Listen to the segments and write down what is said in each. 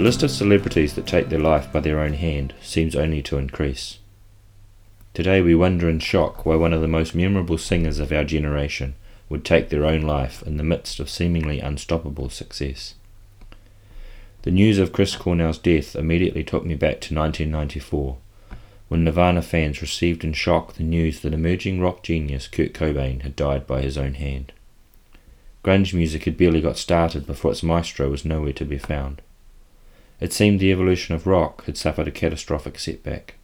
list of celebrities that take their life by their own hand seems only to increase. Today we wonder in shock why one of the most memorable singers of our generation would take their own life in the midst of seemingly unstoppable success. The news of Chris Cornell's death immediately took me back to 1994, when Nirvana fans received in shock the news that emerging rock genius Kurt Cobain had died by his own hand. Grunge music had barely got started before its maestro was nowhere to be found. It seemed the evolution of rock had suffered a catastrophic setback.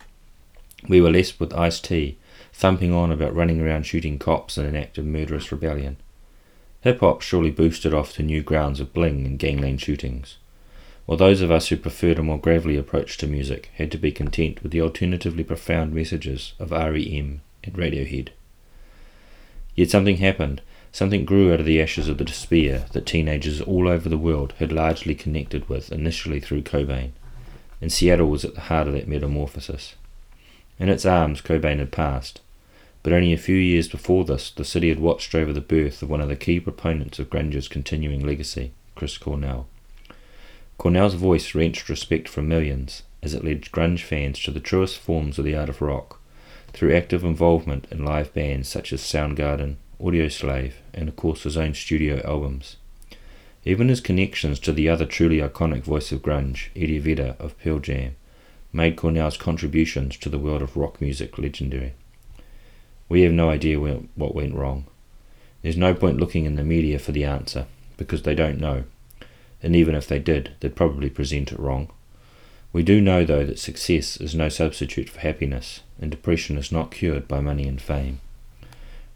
We were left with Ice T, thumping on about running around shooting cops in an act of murderous rebellion. Hip hop surely boosted off to new grounds of bling and gangland shootings, while those of us who preferred a more gravelly approach to music had to be content with the alternatively profound messages of REM and Radiohead. Yet something happened, something grew out of the ashes of the despair that teenagers all over the world had largely connected with initially through Cobain, and Seattle was at the heart of that metamorphosis. In its arms, Cobain had passed, but only a few years before this, the city had watched over the birth of one of the key proponents of Grunge's continuing legacy, Chris Cornell. Cornell's voice wrenched respect from millions as it led grunge fans to the truest forms of the art of rock through active involvement in live bands such as Soundgarden, Audioslave, and of course his own studio albums. Even his connections to the other truly iconic voice of grunge, Eddie Vedder of Pearl Jam, made Cornell's contributions to the world of rock music legendary. We have no idea what went wrong. There's no point looking in the media for the answer, because they don't know, and even if they did, they'd probably present it wrong. We do know, though, that success is no substitute for happiness, and depression is not cured by money and fame.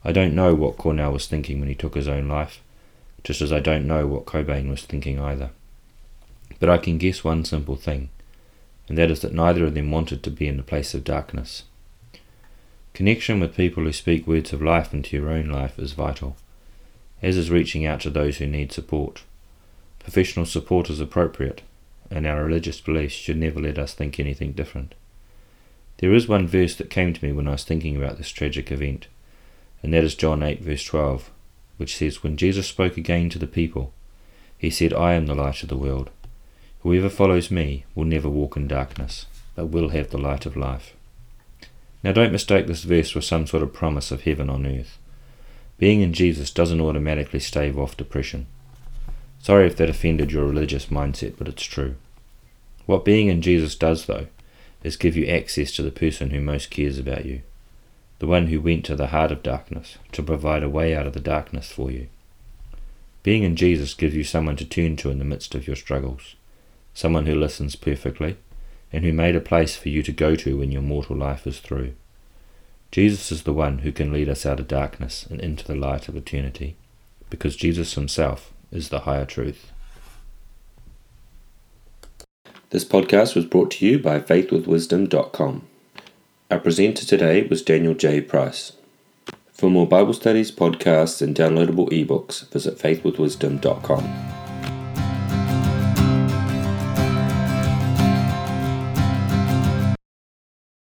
I don't know what Cornell was thinking when he took his own life, just as I don't know what Cobain was thinking either. But I can guess one simple thing, and that is that neither of them wanted to be in the place of darkness. Connection with people who speak words of life into your own life is vital, as is reaching out to those who need support. Professional support is appropriate, and our religious beliefs should never let us think anything different. There is one verse that came to me when I was thinking about this tragic event and that is John 8, verse 12, which says, When Jesus spoke again to the people, he said, I am the light of the world. Whoever follows me will never walk in darkness, but will have the light of life. Now, don't mistake this verse for some sort of promise of heaven on earth. Being in Jesus doesn't automatically stave off depression. Sorry if that offended your religious mindset, but it's true. What being in Jesus does, though, is give you access to the person who most cares about you the one who went to the heart of darkness to provide a way out of the darkness for you. Being in Jesus gives you someone to turn to in the midst of your struggles, someone who listens perfectly, and who made a place for you to go to when your mortal life is through. Jesus is the one who can lead us out of darkness and into the light of eternity, because Jesus himself is the higher truth. This podcast was brought to you by faithwithwisdom.com. Our presenter today was Daniel J. Price. For more Bible studies, podcasts, and downloadable ebooks, visit faithwithwisdom.com.